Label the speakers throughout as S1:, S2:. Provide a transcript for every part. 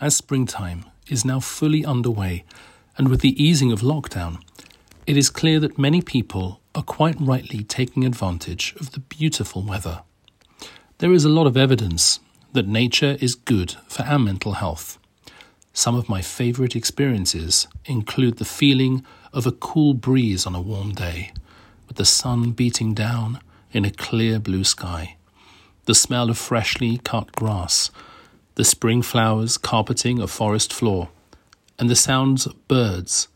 S1: as springtime is now fully underway, and with the easing of lockdown, it is clear that many people are quite rightly taking advantage of the beautiful weather. There is a lot of evidence that nature is good for our mental health. Some of my favourite experiences include the feeling of a cool breeze on a warm day, with the sun beating down in a clear blue sky, the smell of freshly cut grass the spring flowers carpeting a forest floor, and the sounds of birds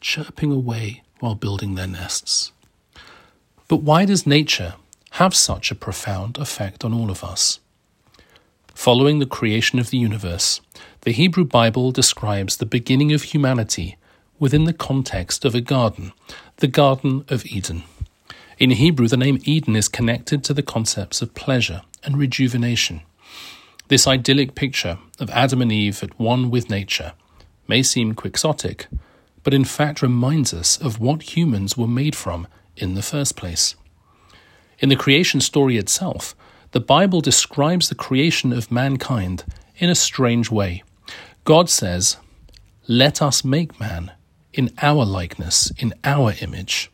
S1: chirping away while building their nests. But why does nature have such a profound effect on all of us? Following the creation of the universe, the Hebrew Bible describes the beginning of humanity within the context of a garden, the Garden of Eden. In Hebrew, the name Eden is connected to the concepts of pleasure and rejuvenation. This idyllic picture of Adam and Eve at one with nature may seem quixotic, but in fact reminds us of what humans were made from in the first place. In the creation story itself, the Bible describes the creation of mankind in a strange way. God says, Let us make man in our likeness, in our image.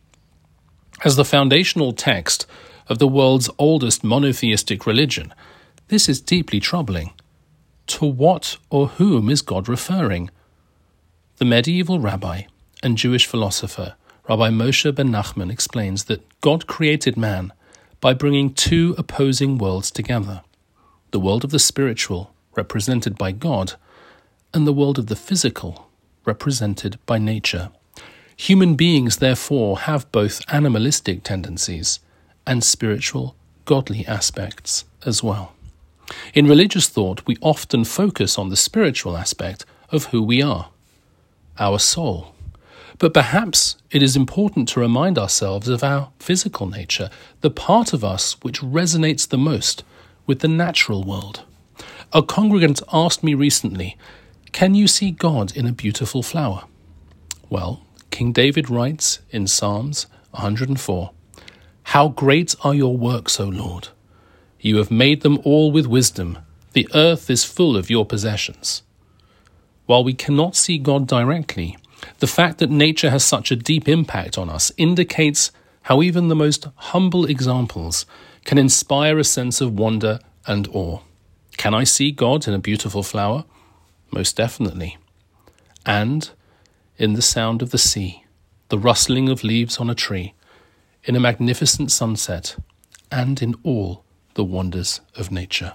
S1: As the foundational text of the world's oldest monotheistic religion, this is deeply troubling. To what or whom is God referring? The medieval rabbi and Jewish philosopher Rabbi Moshe ben Nachman explains that God created man by bringing two opposing worlds together the world of the spiritual, represented by God, and the world of the physical, represented by nature. Human beings, therefore, have both animalistic tendencies and spiritual, godly aspects as well. In religious thought, we often focus on the spiritual aspect of who we are, our soul. But perhaps it is important to remind ourselves of our physical nature, the part of us which resonates the most with the natural world. A congregant asked me recently, Can you see God in a beautiful flower? Well, King David writes in Psalms 104 How great are your works, O Lord! You have made them all with wisdom. The earth is full of your possessions. While we cannot see God directly, the fact that nature has such a deep impact on us indicates how even the most humble examples can inspire a sense of wonder and awe. Can I see God in a beautiful flower? Most definitely. And in the sound of the sea, the rustling of leaves on a tree, in a magnificent sunset, and in all the wonders of nature.